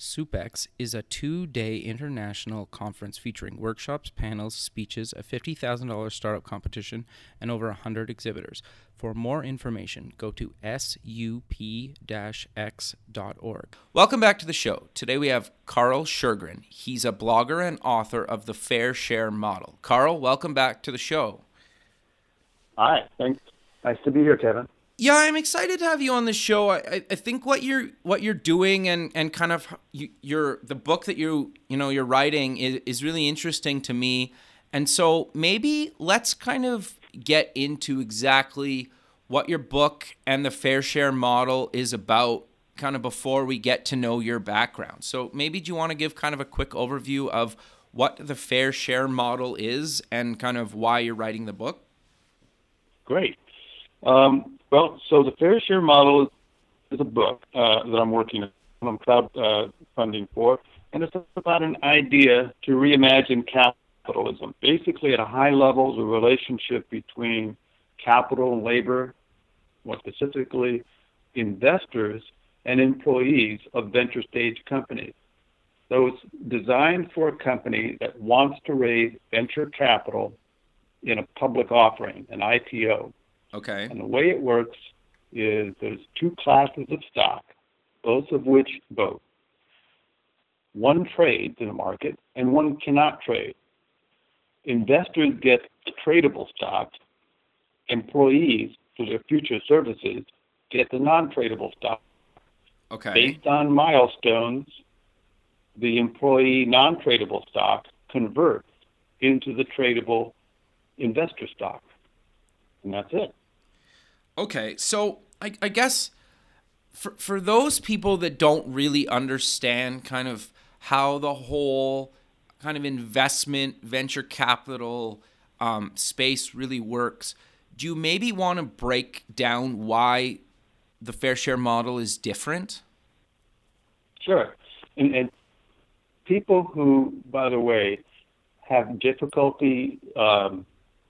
SoupX is a two day international conference featuring workshops, panels, speeches, a $50,000 startup competition, and over 100 exhibitors. For more information, go to sup x.org. Welcome back to the show. Today we have Karl Sjogren. He's a blogger and author of the Fair Share Model. Karl, welcome back to the show. Hi, thanks. Nice to be here, Kevin yeah, I'm excited to have you on the show. I, I think what you're what you're doing and and kind of you, your the book that you you know you're writing is, is really interesting to me. And so maybe let's kind of get into exactly what your book and the fair share model is about kind of before we get to know your background. So maybe do you want to give kind of a quick overview of what the fair share model is and kind of why you're writing the book? Great. Um, well, so the fair share model is a book uh, that I'm working on. I'm crowd uh, for, and it's about an idea to reimagine capitalism. Basically, at a high level, the relationship between capital and labor, more specifically, investors and employees of venture stage companies. So it's designed for a company that wants to raise venture capital in a public offering, an IPO. Okay. And the way it works is there's two classes of stock, both of which vote. One trades in the market and one cannot trade. Investors get the tradable stock. Employees, for their future services, get the non-tradable stock. Okay. Based on milestones, the employee non-tradable stock converts into the tradable investor stock. And that's it. Okay, so I, I guess for for those people that don't really understand kind of how the whole kind of investment venture capital um, space really works, do you maybe want to break down why the fair share model is different? Sure, and, and people who, by the way, have difficulty um,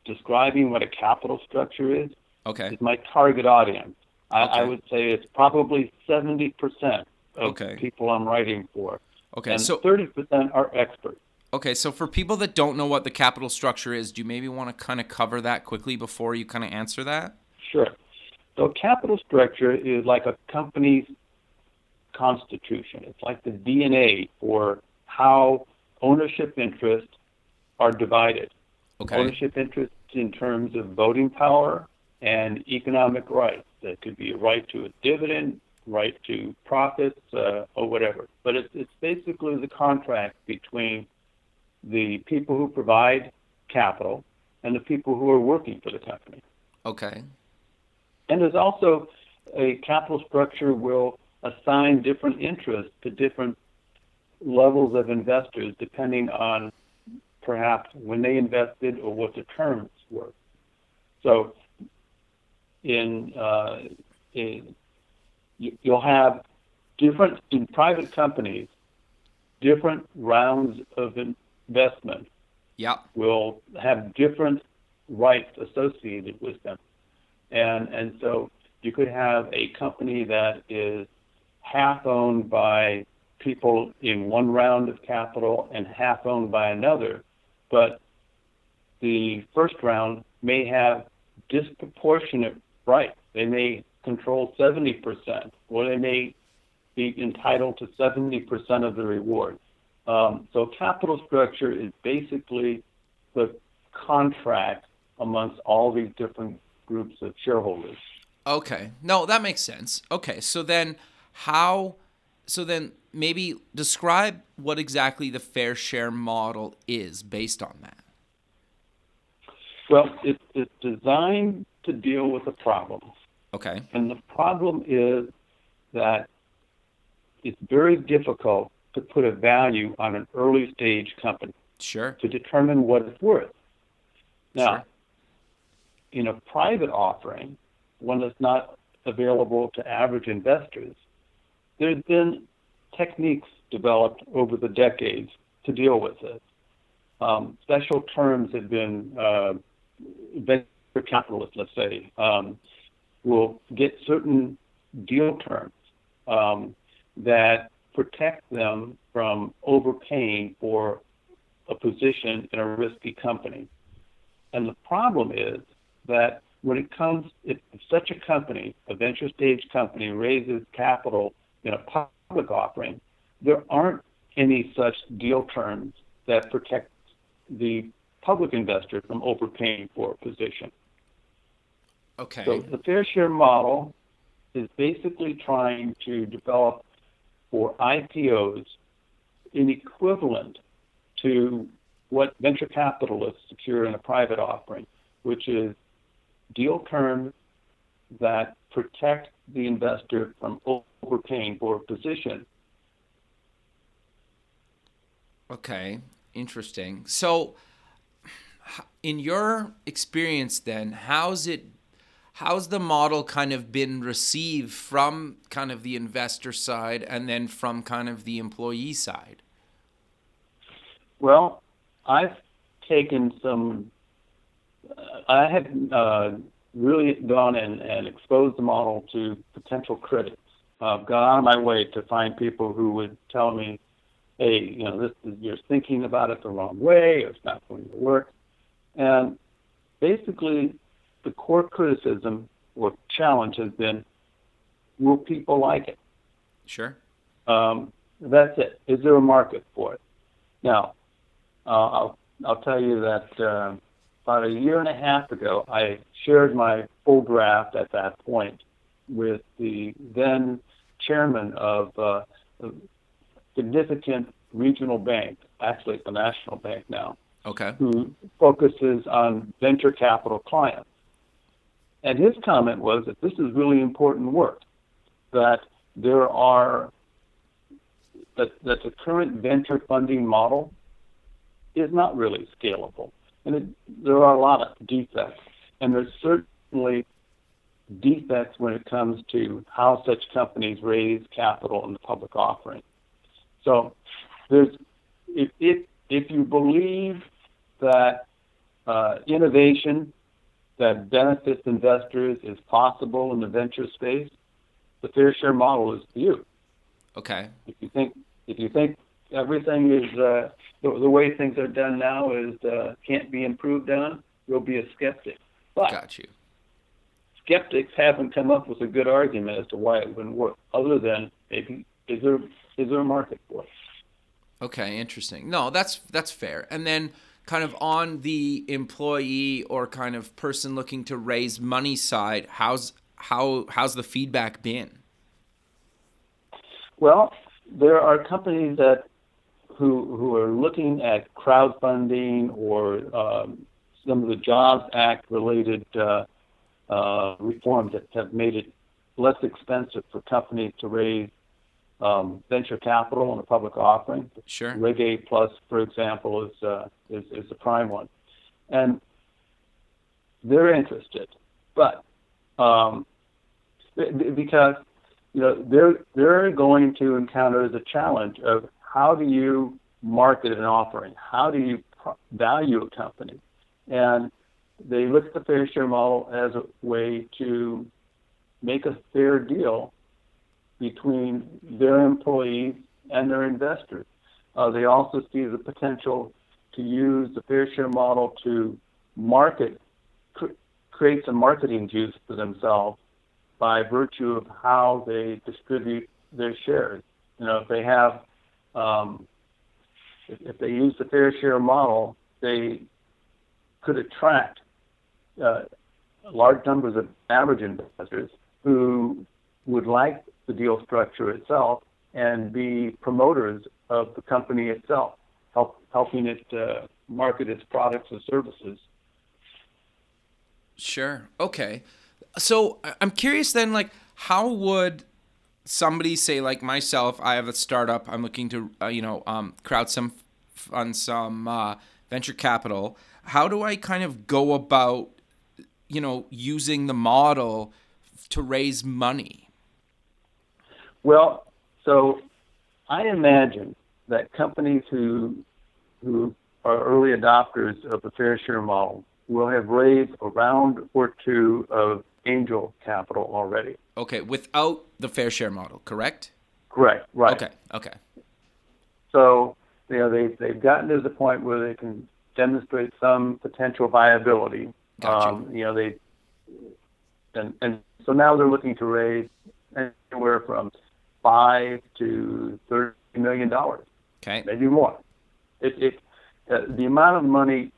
describing what a capital structure is Okay. Is my target audience. I, okay. I would say it's probably 70% of okay. people I'm writing for. Okay. And so 30% are experts. Okay, so for people that don't know what the capital structure is, do you maybe want to kind of cover that quickly before you kind of answer that? Sure. So capital structure is like a company's constitution. It's like the DNA for how ownership interests are divided. Okay. Ownership interests in terms of voting power, and economic rights. That could be a right to a dividend, right to profits, uh, or whatever. But it's, it's basically the contract between the people who provide capital and the people who are working for the company. Okay. And there's also a capital structure will assign different interests to different levels of investors depending on perhaps when they invested or what the terms were. So in, uh, in you, will have different in private companies different rounds of investment yeah will have different rights associated with them. And and so you could have a company that is half owned by people in one round of capital and half owned by another but the first round may have disproportionate right. They may control 70%, or they may be entitled to 70% of the reward. Um, so capital structure is basically the contract amongst all these different groups of shareholders. Okay. No, that makes sense. Okay. So then how so then maybe describe what exactly the fair share model is based on that. Well, it, it's designed to deal with a problem. Okay. And the problem is that it's very difficult to put a value on an early stage company. Sure. To determine what it's worth. Now, Sure. in a private offering, one that's not available to average investors, there's been techniques developed over the decades to deal with this. Um, special terms have been uh, venture capitalists, let's say, um, will get certain deal terms um, that protect them from overpaying for a position in a risky company. And the problem is that when it comes, if such a company, a venture stage company, raises capital in a public offering, there aren't any such deal terms that protect the public investor from overpaying for a position. Okay. So the fair share model is basically trying to develop for IPOs an equivalent to what venture capitalists secure in a private offering, which is deal terms that protect the investor from overpaying for a position. Okay, interesting. So, in your experience, then, how's it? How's the model kind of been received from kind of the investor side and then from kind of the employee side? Well, I've taken some, uh, I have uh, really gone and, and exposed the model to potential critics. I've gone out of my way to find people who would tell me, hey, you know, this is, you're thinking about it the wrong way, or it's not going to work. And basically, the core criticism or challenge has been, will people like it? Sure. Um, that's it. Is there a market for it? Now, uh, I'll, I'll tell you that uh, about a year and a half ago, I shared my full draft at that point with the then chairman of uh, a significant regional bank, actually the national bank now, Okay. who focuses on venture capital clients. And his comment was that this is really important work, that there are, that, that the current venture funding model is not really scalable. And it, there are a lot of defects. And there's certainly defects when it comes to how such companies raise capital in the public offering. So there's, if, if, if you believe that uh, innovation that benefits investors is possible in the venture space, the fair share model is for you. Okay. If you think if you think everything is uh, the, the way things are done now is uh, can't be improved on, you'll be a skeptic. But Got you. skeptics haven't come up with a good argument as to why it wouldn't work, other than maybe is there is there a market for it? Okay, interesting. No, that's that's fair. And then kind of on the employee or kind of person looking to raise money side, how's how how's the feedback been? Well, there are companies that who who are looking at crowdfunding or um, some of the Jobs Act related uh, uh, reforms that have made it less expensive for companies to raise um, venture capital and a public offering. Sure. Reg A Plus, for example, is, uh, is is the prime one, and they're interested, but um, because you know they're they're going to encounter the challenge of how do you market an offering, how do you value a company, and they look at the fair share model as a way to make a fair deal between their employees and their investors. Uh, they also see the potential to use the fair share model to market, cr- create some marketing juice for themselves by virtue of how they distribute their shares. You know, if they have, um, if, if they use the fair share model, they could attract uh, large numbers of average investors who would like the deal structure itself and be promoters of the company itself, help, helping it uh, market its products and services. Sure. Okay. So I'm curious then, like, how would somebody say like myself, I have a startup. I'm looking to uh, you know um, crowd some on some uh, venture capital. How do I kind of go about you know using the model to raise money? Well, so I imagine that companies who who are early adopters of the fair share model will have raised a round or two of angel capital already. Okay, without the fair share model, correct? Correct. Right. Okay. Okay. So you know they they've gotten to the point where they can demonstrate some potential viability. Gotcha. Um, you know they and and so now they're looking to raise anywhere from five to thirty million dollars, Okay. maybe more. It it uh, the amount of money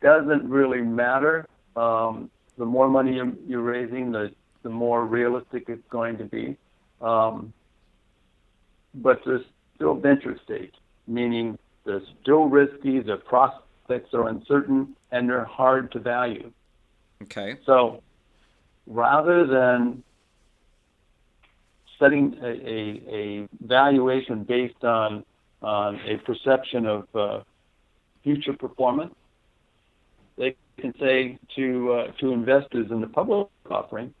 doesn't really matter. Um, the more money you're, you're raising, the the more realistic it's going to be. Um, but there's still venture stage, meaning they're still risky, the prospects are uncertain, and they're hard to value. Okay. So rather than setting a, a, a valuation based on, on a perception of uh, future performance, they can say to uh, to investors in the public offering,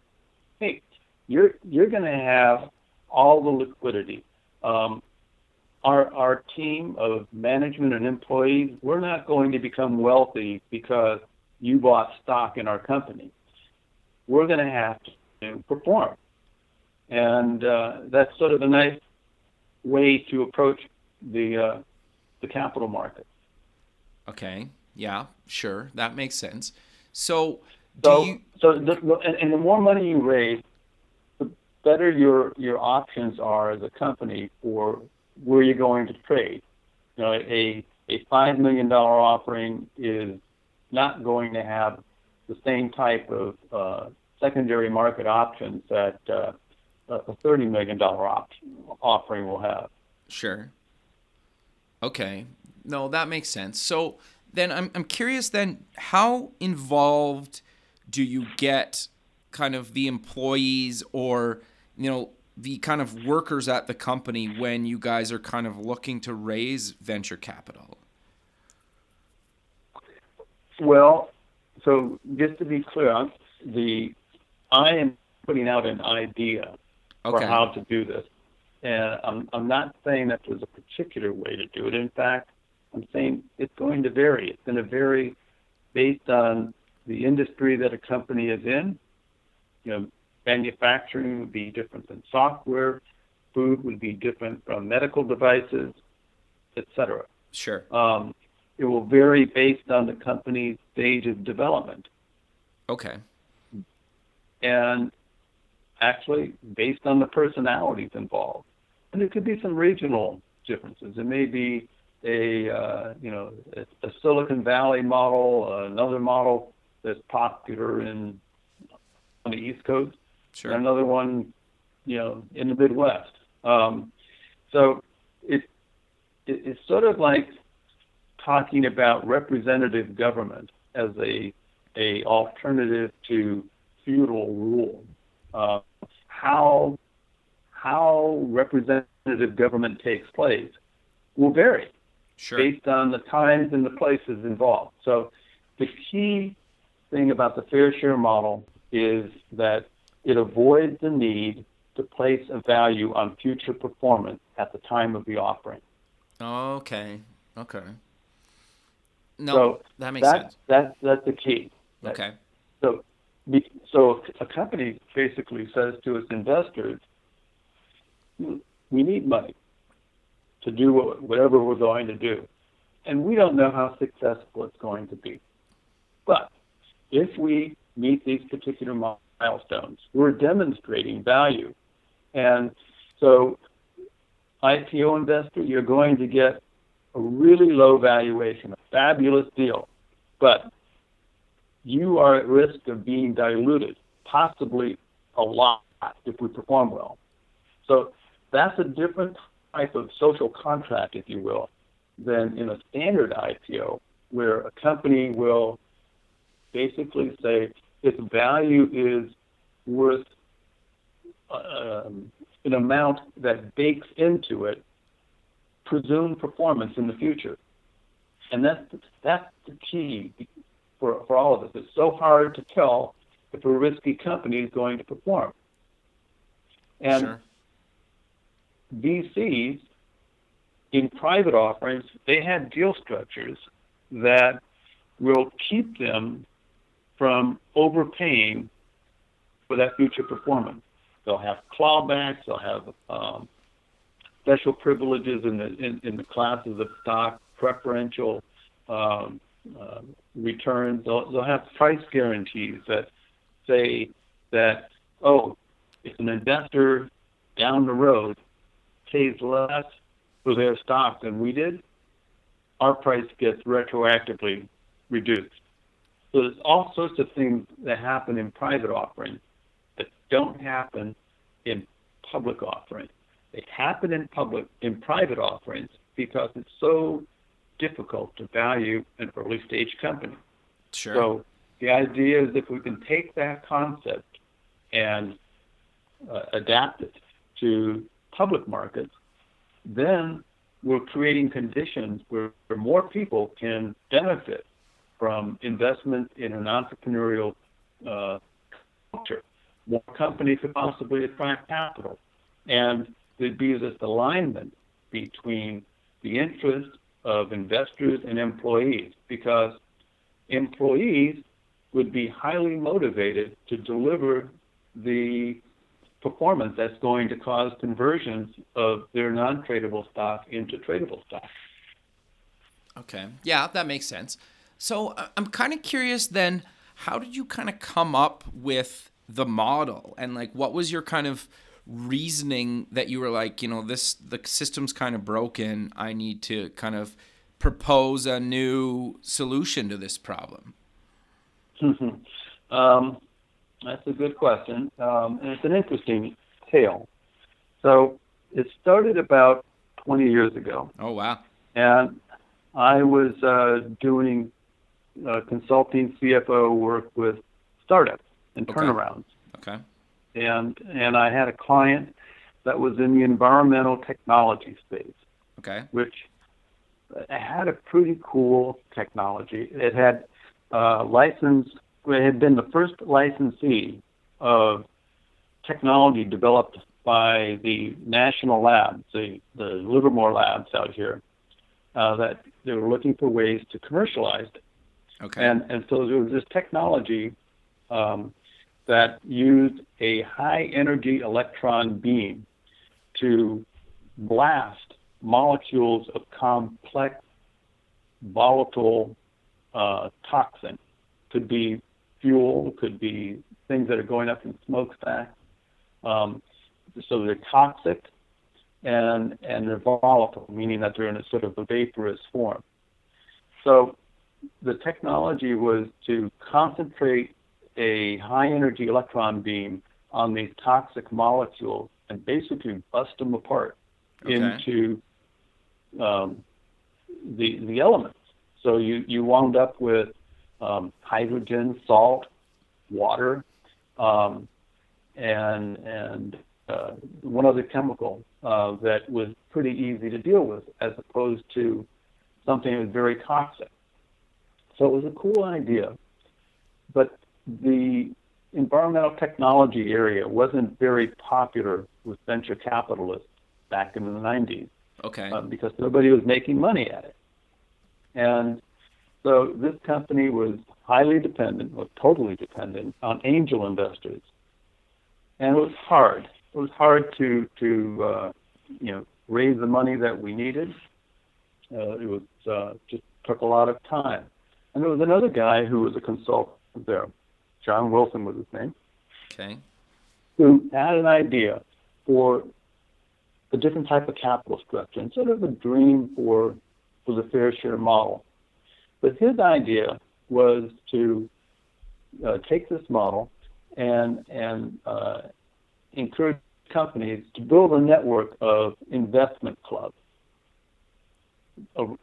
"Hey, you're you're going to have all the liquidity. Um, our our team of management and employees, we're not going to become wealthy because you bought stock in our company. We're going to have to perform, and uh, that's sort of a nice way to approach the uh, the capital market. Okay. Yeah. Sure. That makes sense. So, do So, you? so the, the, and, and the more money you raise, the better your your options are as a company for where you're going to trade. You know, a a five million dollar offering is not going to have the same type of uh, secondary market options that uh, a thirty million dollar option offering will have. Sure. Okay. No, that makes sense. So then I'm I'm curious then how involved do you get kind of the employees or you know the kind of workers at the company when you guys are kind of looking to raise venture capital? Well, so just to be clear, the I am putting out an idea for Okay. how to do this, and I'm I'm not saying that there's a particular way to do it. In fact, I'm saying it's going to vary. It's going to vary based on the industry that a company is in. You know, manufacturing would be different than software. Food would be different from medical devices, et cetera. Sure. Um, it will vary based on the company's stage of development Okay. and actually based on the personalities involved. And there could be some regional differences. It may be a uh, you know a, Silicon Valley model, another model that's popular in on the East Coast, Sure. and another one you know in the Midwest. Um, so it, it it's sort of like talking about representative government as a a alternative to feudal rule. Uh, how how representative government takes place will vary Sure. based on the times and the places involved. So the key thing about the fair share model is that it avoids the need to place a value on future performance at the time of the offering. Okay. Okay. No, so that makes that, sense. That, that's the key. That- Okay. So, so a company basically says to its investors, we need money to do whatever we're going to do. And we don't know how successful it's going to be. But if we meet these particular milestones, we're demonstrating value. And so, IPO investor, you're going to get a really low valuation, a fabulous deal. But you are at risk of being diluted, possibly a lot if we perform well. So that's a different type of social contract, if you will, than in a standard IPO, where a company will basically say its value is worth um, an amount that bakes into it presumed performance in the future. And that's, that's the key for, for all of us. It's so hard to tell if a risky company is going to perform. And sure. VCs in private offerings, they had deal structures that will keep them from overpaying for that future performance. They'll have clawbacks. They'll have um, special privileges in the in, in, the classes of stock, preferential um, uh, returns. They'll, they'll have price guarantees that say that oh, if an investor down the road pays less for their stock than we did, our price gets retroactively reduced. So there's all sorts of things that happen in private offerings that don't happen in public offerings. They happen in public in private offerings because it's so difficult to value an early stage company. Sure. So the idea is if we can take that concept and uh, adapt it to public markets, then we're creating conditions where, where more people can benefit from investment in an entrepreneurial uh, culture. More companies could possibly attract capital. And there'd be this alignment between the interests of investors and employees because employees would be highly motivated to deliver the performance that's going to cause conversions of their non-tradable stock into tradable stock. Okay. Yeah, that makes sense. So uh, I'm kind of curious then, how did you kind of come up with the model and like what was your kind of reasoning that you were like, you know, this the system's kind of broken. I need to kind of propose a new solution to this problem. um, that's a good question, um, and it's an interesting tale. So it started about 20 years ago. Oh wow! And I was uh, doing uh, consulting CFO work with startups and okay. turnarounds. Okay. And and I had a client that was in the environmental technology space. Okay. Which had a pretty cool technology. It had uh, licensed it had been the first licensee of technology developed by the national labs, the, the Livermore labs out here, uh, that they were looking for ways to commercialize it. Okay. And, and so there was this technology um, that used a high energy electron beam to blast molecules of complex volatile uh, toxin. Could be fuel, could be things that are going up in smokestacks. Um, so they're toxic and and they're volatile, meaning that they're in a sort of a vaporous form. So the technology was to concentrate a high energy electron beam on these toxic molecules and basically bust them apart okay. into um, the the elements. So you you wound up with um, hydrogen, salt, water, um, and and uh, one other chemical uh, that was pretty easy to deal with, as opposed to something that was very toxic. So it was a cool idea, but the environmental technology area wasn't very popular with venture capitalists back in the 90s. Okay. Uh, because nobody was making money at it. And so this company was highly dependent, or totally dependent, on angel investors, and it was hard. It was hard to to uh, you know raise the money that we needed. Uh, it was uh, just took a lot of time. And there was another guy who was a consultant there, John Wilson was his name. Okay. Who had an idea for a different type of capital structure and sort of a dream for for the fair share model. But his idea was to uh, take this model and and uh, encourage companies to build a network of investment clubs of,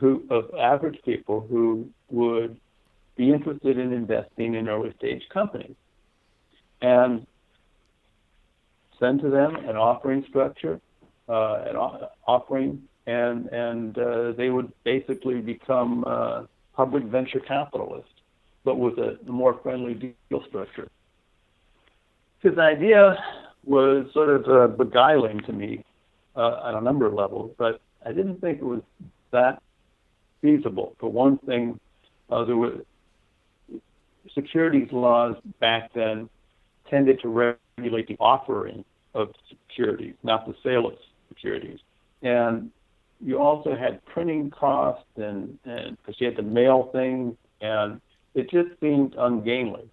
who, of average people who would be interested in investing in early stage companies. And send to them an offering structure, uh, an offering, and and uh, they would basically become uh, public venture capitalists, but with a more friendly deal structure. His idea was sort of uh, beguiling to me uh, on a number of levels, but I didn't think it was that feasible. For one thing, uh, there were securities laws back then tended to regulate the offering of securities, not the sale of securities. And you also had printing costs and because you had to mail things and it just seemed ungainly.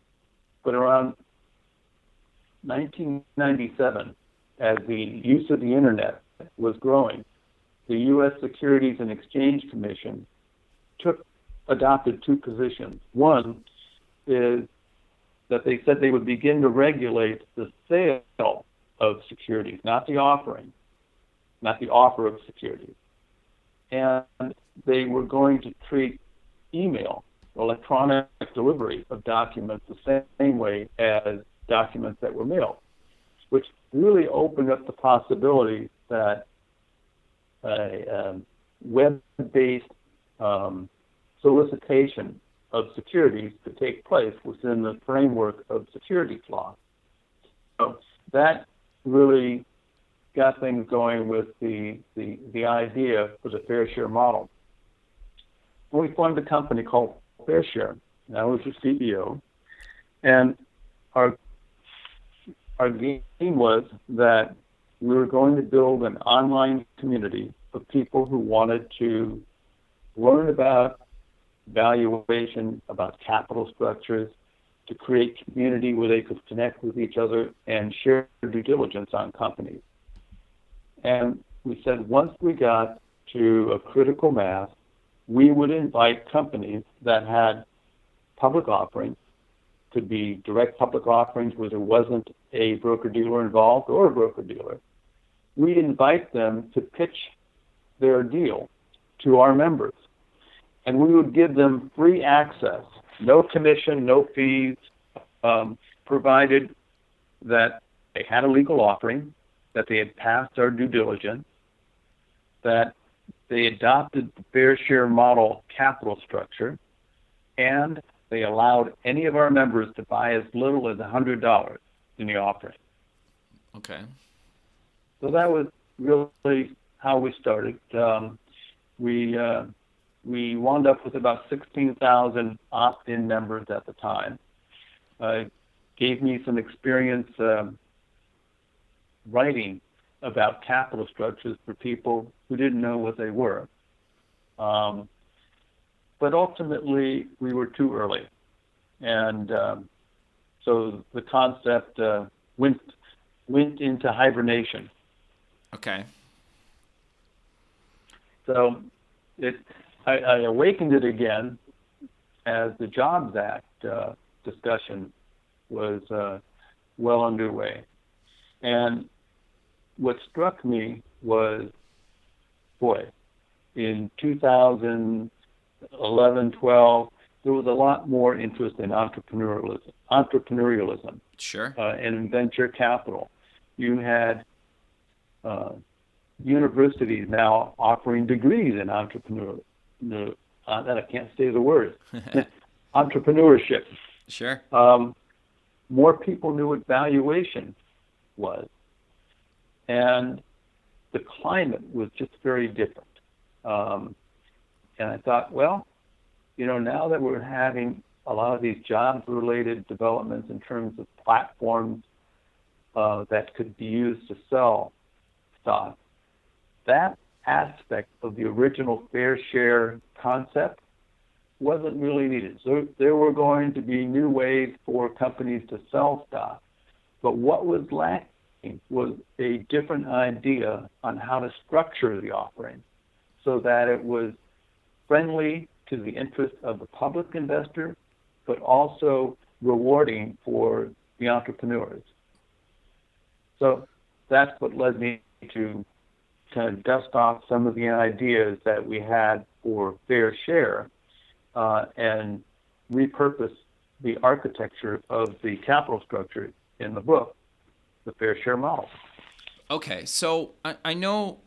But around 1997, as the use of the internet was growing, the U.S. Securities and Exchange Commission took adopted two positions. One is that they said they would begin to regulate the sale of securities, not the offering, not the offer of securities. And they were going to treat email, electronic delivery of documents the same way as documents that were mailed, which really opened up the possibility that a um, web-based um, solicitation of securities to take place within the framework of securities law. So that really got things going with the, the, the idea for the fair share model. We formed a company called FairShare. And I was the CEO. And our, our game was that we were going to build an online community of people who wanted to learn about valuation, about capital structures, to create community where they could connect with each other and share due diligence on companies. And we said once we got to a critical mass, we would invite companies that had public offerings, could be direct public offerings where there wasn't a broker dealer involved or a broker dealer. We'd invite them to pitch their deal to our members. And we would give them free access, no commission, no fees, um, provided that they had a legal offering, that they had passed our due diligence, that they adopted the fair share model capital structure, and they allowed any of our members to buy as little as $100 in the offering. Okay. So that was really how we started. Um, we uh, we wound up with about 16,000 opt-in members at the time. Uh, gave me some experience um, writing about capital structures for people who didn't know what they were. Um, but ultimately, we were too early. And um, so the concept uh, went, went into hibernation. Okay. So it, I, I awakened it again as the Jobs Act uh, discussion was uh, well underway. And what struck me was, boy, in 2011, 12, there was a lot more interest in entrepreneurialism, entrepreneurialism, sure, uh, and venture capital. You had uh, universities now offering degrees in entrepreneurialism. Uh, that I can't say the word. entrepreneurship. Sure. Um, more people knew what valuation was. And the climate was just very different. Um, and I thought, well, you know, now that we're having a lot of these jobs related developments in terms of platforms uh, that could be used to sell stock, that aspect of the original fair share concept wasn't really needed. So there were going to be new ways for companies to sell stock. But what was lacking was a different idea on how to structure the offering so that it was friendly to the interest of the public investor, but also rewarding for the entrepreneurs. So that's what led me to of dust off some of the ideas that we had for fair share uh, and repurpose the architecture of the capital structure in the book the fair share model. Okay, so I, I know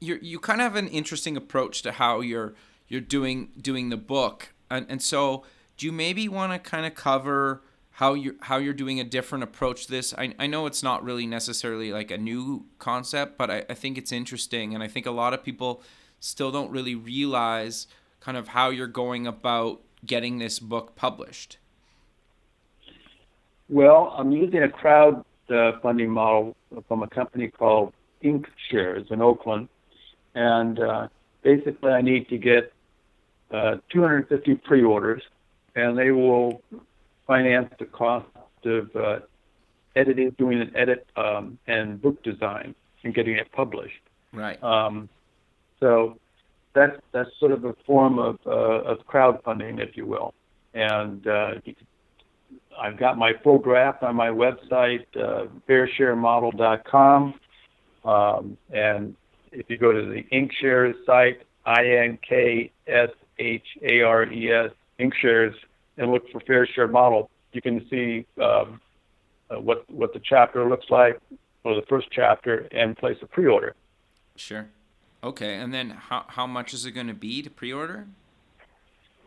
you you kind of have an interesting approach to how you're you're doing doing the book, and and so do you maybe want to kind of cover how you how you're doing a different approach to this? I I know it's not really necessarily like a new concept, but I, I think it's interesting, and I think a lot of people still don't really realize kind of how you're going about getting this book published. Well, I'm using a crowd uh, funding model from a company called Inkshares in Oakland, and uh, basically I need to get uh, 250 pre-orders, and they will finance the cost of uh, editing, doing an edit um, and book design, and getting it published. Right. Um, so that's that's sort of a form of uh, of crowdfunding, if you will. And uh, I've got my full draft on my website, uh, fairsharemodel.com. Um, and if you go to the Inkshares site, I N K S H A R E S, Inkshares, and look for Fair Share Model, you can see um, uh, what what the chapter looks like, or the first chapter, and place a pre-order. Sure. Okay, and then how how much is it going to be to pre-order?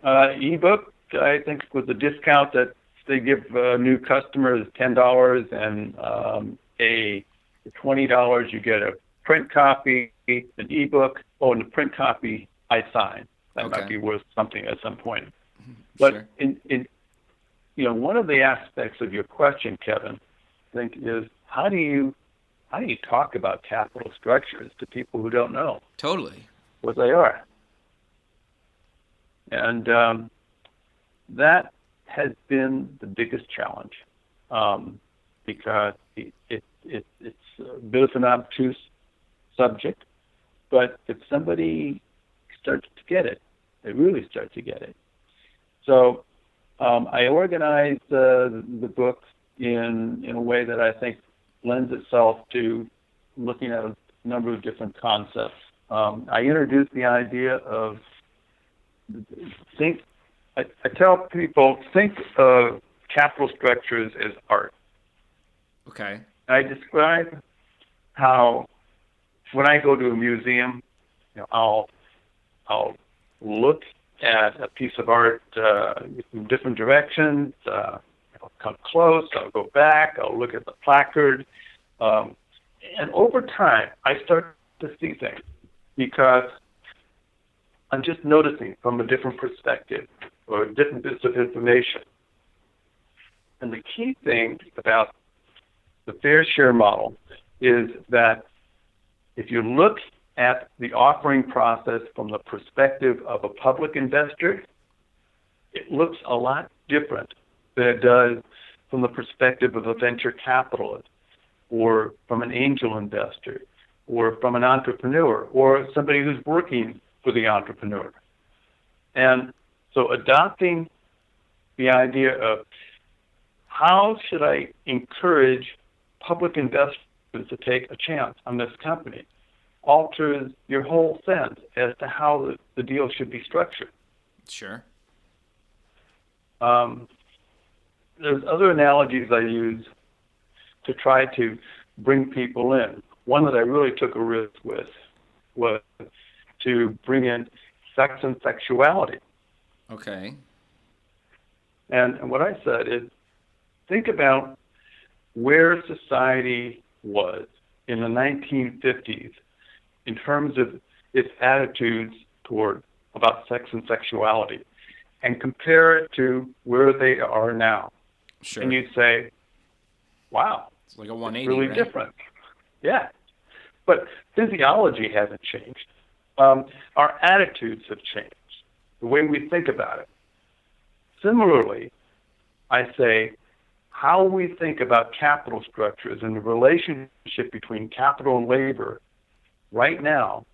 Uh, ebook, I think, with the discount that they give uh, new customers ten dollars and um, a twenty dollars. You get a print copy, an ebook. Oh, and the print copy I sign. That Okay. might be worth something at some point. But Sure. in, in you know, one of the aspects of your question, Kevin, I think is how do you how do you talk about capital structures to people who don't know? Totally. what they are. And um, that has been the biggest challenge um, because it, it, it, it's a bit of an obtuse subject, but if somebody starts to get it, they really start to get it. So um, I organized uh, the book in, in a way that I think lends itself to looking at a number of different concepts. Um, I introduced the idea of think. I, I tell people think of capital structures as art. Okay. I describe how when I go to a museum, you know, I'll I'll look at a piece of art uh, in different directions. Uh, I'll come close. I'll go back. I'll look at the placard, um, and over time, I start to see things because I'm just noticing from a different perspective or different bits of information. And the key thing about the fair share model is that if you look at the offering process from the perspective of a public investor, it looks a lot different than it does from the perspective of a venture capitalist or from an angel investor or from an entrepreneur or somebody who's working for the entrepreneur. And so adopting the idea of how should I encourage public investors to take a chance on this company alters your whole sense as to how the, deal should be structured. Sure. Um, there's other analogies I use to try to bring people in. One that I really took a risk with was to bring in sex and sexuality. Okay. And, and what I said is think about where society was in the 1950s in terms of its attitudes toward about sex and sexuality and compare it to where they are now. Sure. And you'd say, wow, it's like a 180. really right? different. Yeah. But physiology hasn't changed. Um, our attitudes have changed, the way we think about it. Similarly, I say how we think about capital structures and the relationship between capital and labor right now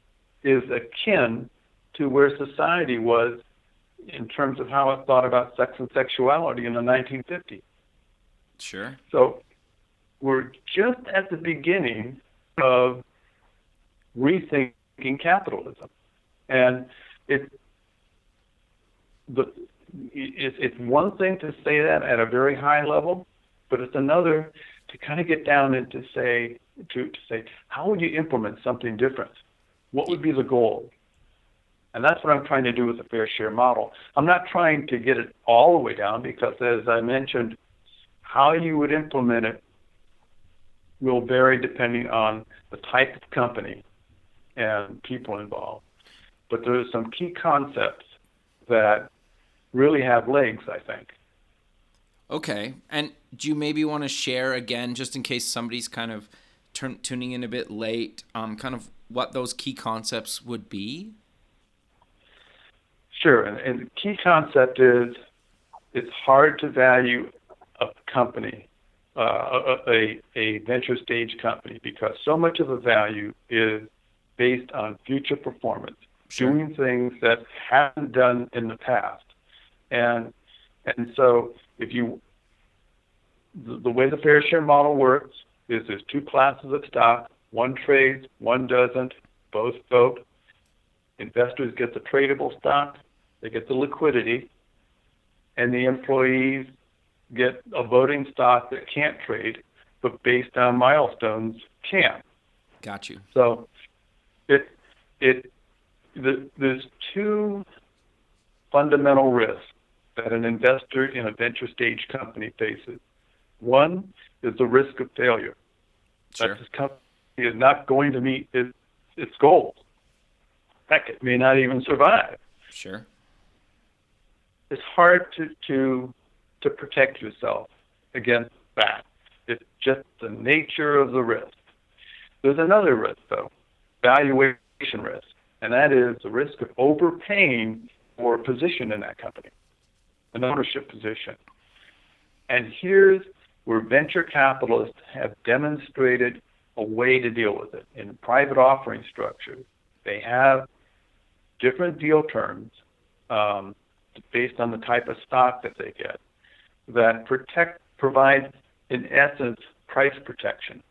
is akin to where society was in terms of how it thought about sex and sexuality in the 1950s. Sure. So we're just at the beginning of rethinking capitalism, and it the it, it's one thing to say that at a very high level, but it's another to kind of get down into say to, to say how would you implement something different? What would be the goal? And that's what I'm trying to do with the fair share model. I'm not trying to get it all the way down because, as I mentioned, how you would implement it will vary depending on the type of company and people involved. But there are some key concepts that really have legs, I think. Okay. And do you maybe want to share again, just in case somebody's kind of turn, tuning in a bit late, um, kind of what those key concepts would be? Sure. And, and the key concept is it's hard to value a company, uh, a, a venture stage company, because so much of the value is based on future performance, sure. doing things that haven't done in the past. And and so if you the, the way the fair share model works is there's two classes of stock, one trades, one doesn't, both vote. Investors get the tradable stock, they get the liquidity, and the employees get a voting stock that can't trade, but based on milestones can. Got you. So it it the, there's two fundamental risks that an investor in a venture stage company faces. One is the risk of failure. Sure. That this company is not going to meet its, its goals. Heck, it may not even survive. Sure. It's hard to, to, to protect yourself against that. It's just the nature of the risk. There's another risk, though valuation risk, and that is the risk of overpaying for a position in that company, an ownership position. And here's where venture capitalists have demonstrated a way to deal with it. In private offering structures, they have different deal terms um, based on the type of stock that they get that protect provide in essence price protection.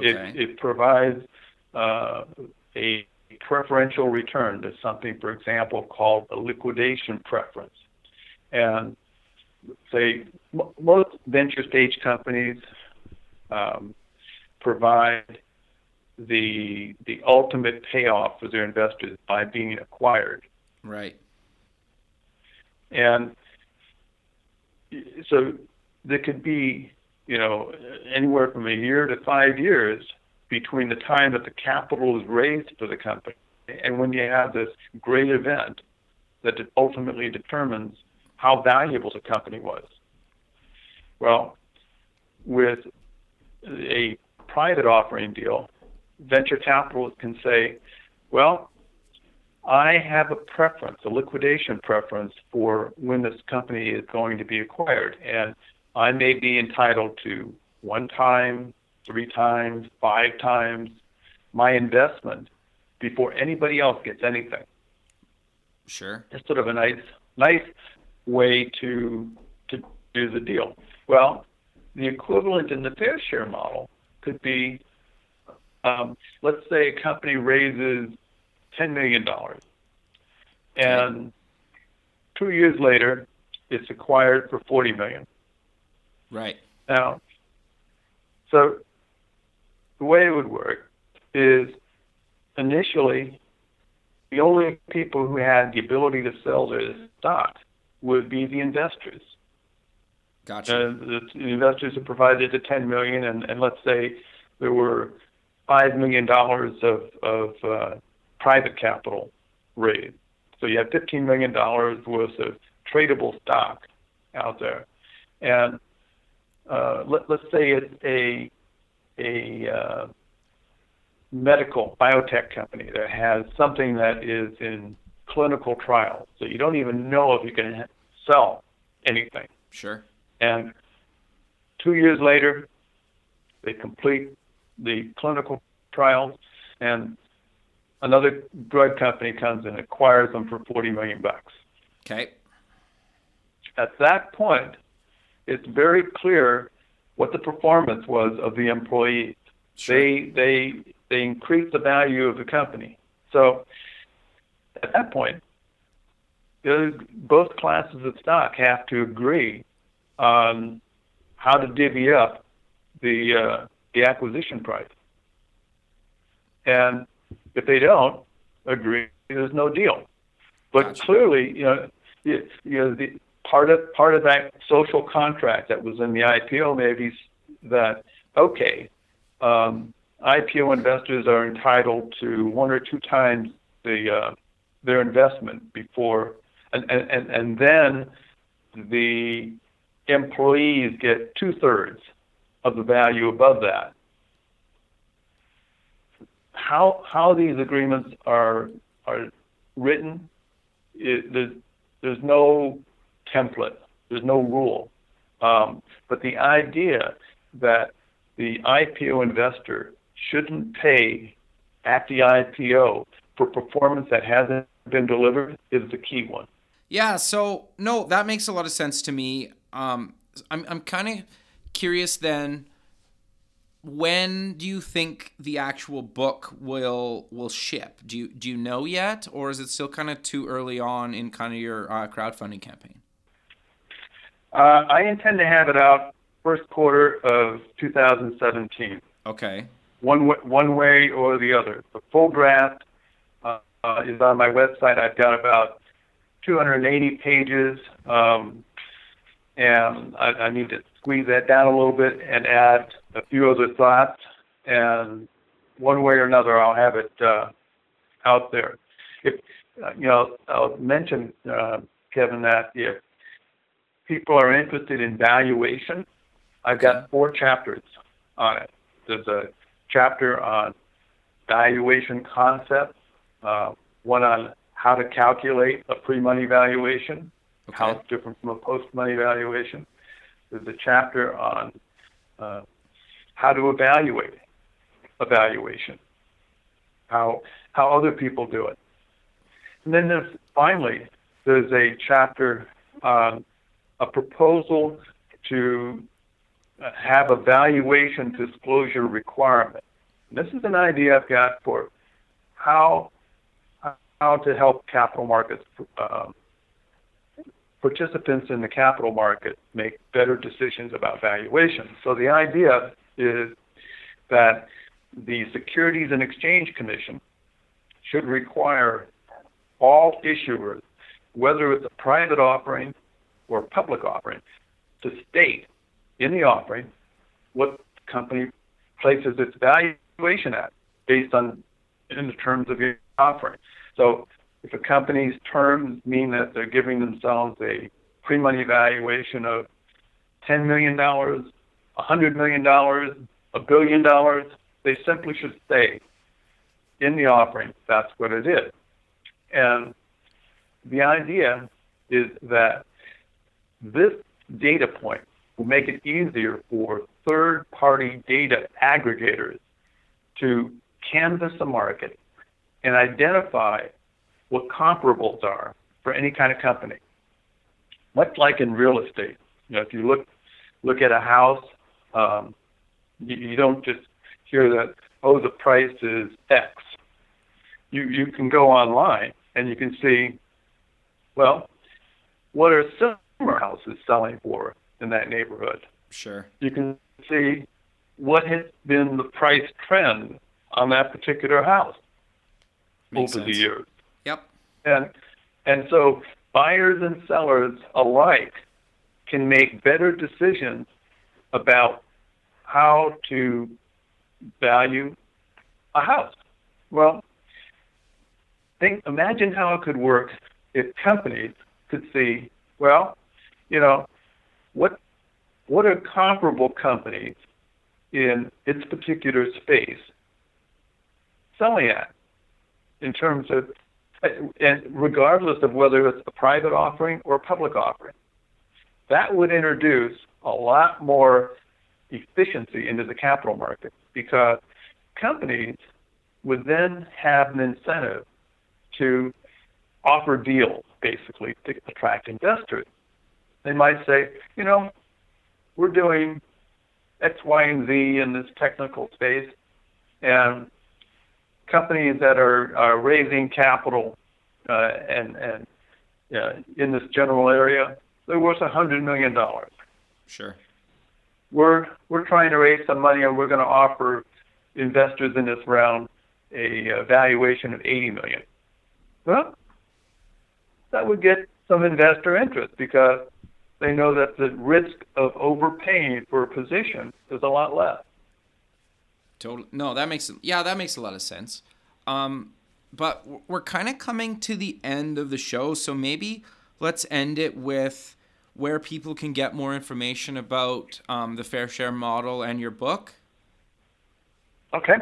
Okay. It, it provides uh, a preferential return to something, for example, called a liquidation preference. And say most venture stage companies um, provide the the ultimate payoff for their investors by being acquired. Right. And so there could be, you know, anywhere from a year to five years between the time that the capital is raised for the company and when you have this great event that ultimately determines how valuable the company was. Well, with a private offering deal, venture capitalists can say, well, I have a preference, a liquidation preference for when this company is going to be acquired. And I may be entitled to one time, three times, five times my investment before anybody else gets anything. Sure. It's sort of a nice, nice way to to do the deal. Well, the equivalent in the fair share model could be, um, let's say a company raises ten million dollars, and two years later, it's acquired for forty million. Right. Now, so the way it would work is initially the only people who had the ability to sell their stock would be the investors. Gotcha. Uh, the, the, investors have provided the 10 million, and, and let's say there were five million dollars of of uh, private capital raised. So you have 15 million dollars worth of tradable stock out there, and uh, let, let's say it's a a uh, medical biotech company that has something that is in clinical trials. So you don't even know if you can sell anything. Sure. And two years later, they complete the clinical trials, and another drug company comes and acquires them for 40 million bucks. Okay. At that point, it's very clear what the performance was of the employees. Sure. They they they increase the value of the company. So at that point, both classes of stock have to agree on how to divvy up the uh, the acquisition price. And if they don't agree, there's no deal. But Gotcha. clearly, you know, you, you know, the part of part of that social contract that was in the IPO maybe that okay, um, IPO investors are entitled to one or two times the uh, their investment before, and and and, then the employees get two thirds of the value above that. How how these agreements are are written, it, there's there's no template, there's no rule, um, but the idea that the IPO investor shouldn't pay at the IPO for performance that hasn't been delivered is the key one. Yeah, so no, that makes a lot of sense to me. Um, I'm I'm kind of curious then. When do you think the actual book will will ship? Do you do you know yet, or is it still kind of too early on in kind of your uh, crowdfunding campaign? Uh, I intend to have it out first quarter of 2017. Okay. One way, one way or the other. The full draft uh, uh, is on my website. I've got about 280 pages, um, and I, I need to squeeze that down a little bit and add a few other thoughts. And one way or another, I'll have it uh, out there. If uh, you know, I'll mention uh, Kevin that if people are interested in valuation, I've got four chapters on it. There's a chapter on valuation concepts, uh, one on how to calculate a pre-money valuation, how it's different from a post-money valuation. There's a chapter on uh, how to evaluate evaluation, how how other people do it, and then there's finally there's a chapter on a proposal to have a valuation disclosure requirement. And this is an idea I've got for how how to help capital markets um, participants in the capital market make better decisions about valuation. So the idea is that the Securities and Exchange Commission should require all issuers, whether it's a private offering or public offering, to state in the offering what company places its valuation at based on in the terms of the offering. So if a company's terms mean that they're giving themselves a pre-money valuation of $10 million, $100 million, a billion dollars, they simply should say in the offering that's what it is. And the idea is that this data point will make it easier for third party data aggregators to canvass the market and identify what comparables are for any kind of company. Much like in real estate, you know, if you look look at a house, um, you, you don't just hear that oh the price is X. You you can go online and you can see, well, what are similar houses selling for in that neighborhood? Sure. You can see what has been the price trend on that particular house Makes over the years. Yep. And and so buyers and sellers alike can make better decisions about how to value a house. Well, think imagine how it could work if companies could see, well, you know, what what are comparable companies in its particular space selling at in terms of and regardless of whether it's a private offering or a public offering. That would introduce a lot more efficiency into the capital market because companies would then have an incentive to offer deals basically to attract investors. They might say, you know, we're doing X, Y, and Z in this technical space, and companies that are, are raising capital uh, and and uh, in this general area, they're worth hundred million dollars. Sure. we're we're trying to raise some money, and we're going to offer investors in this round a, a valuation of 80 million. Well, that would get some investor interest because they know that the risk of overpaying for a position is a lot less. Totally. No, that makes yeah, that makes a lot of sense. Um, but we're kind of coming to the end of the show, so maybe let's end it with where people can get more information about um, the fair share model and your book. Okay.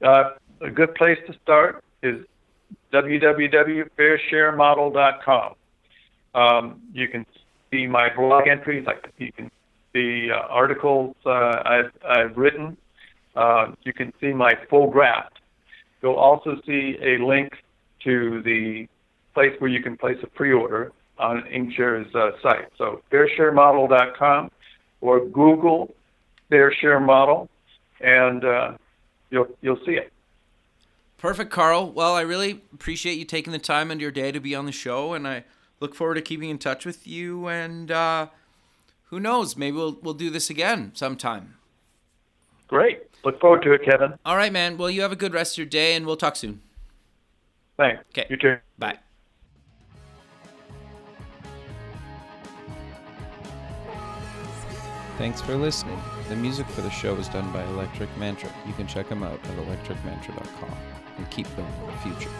Uh, a good place to start is www.fairsharemodel.com. Um, you can see my blog entries, like you can see uh, articles uh, I've, I've written. Uh, you can see my full draft. You'll also see a link to the place where you can place a pre-order on Inkshares' uh, site. So fairsharemodel.com or Google Fair Share Model, and uh, you'll you'll see it. Perfect, Karl. Well, I really appreciate you taking the time into your day to be on the show, and I look forward to keeping in touch with you. And uh, who knows, maybe we'll we'll do this again sometime. Great. Look forward to it, Kevin. All right, man. Well, you have a good rest of your day, and we'll talk soon. Thanks. Okay. You too. Bye. Thanks for listening. The music for the show was done by Electric Mantra. You can check them out at electricmantra.com and keep building the future.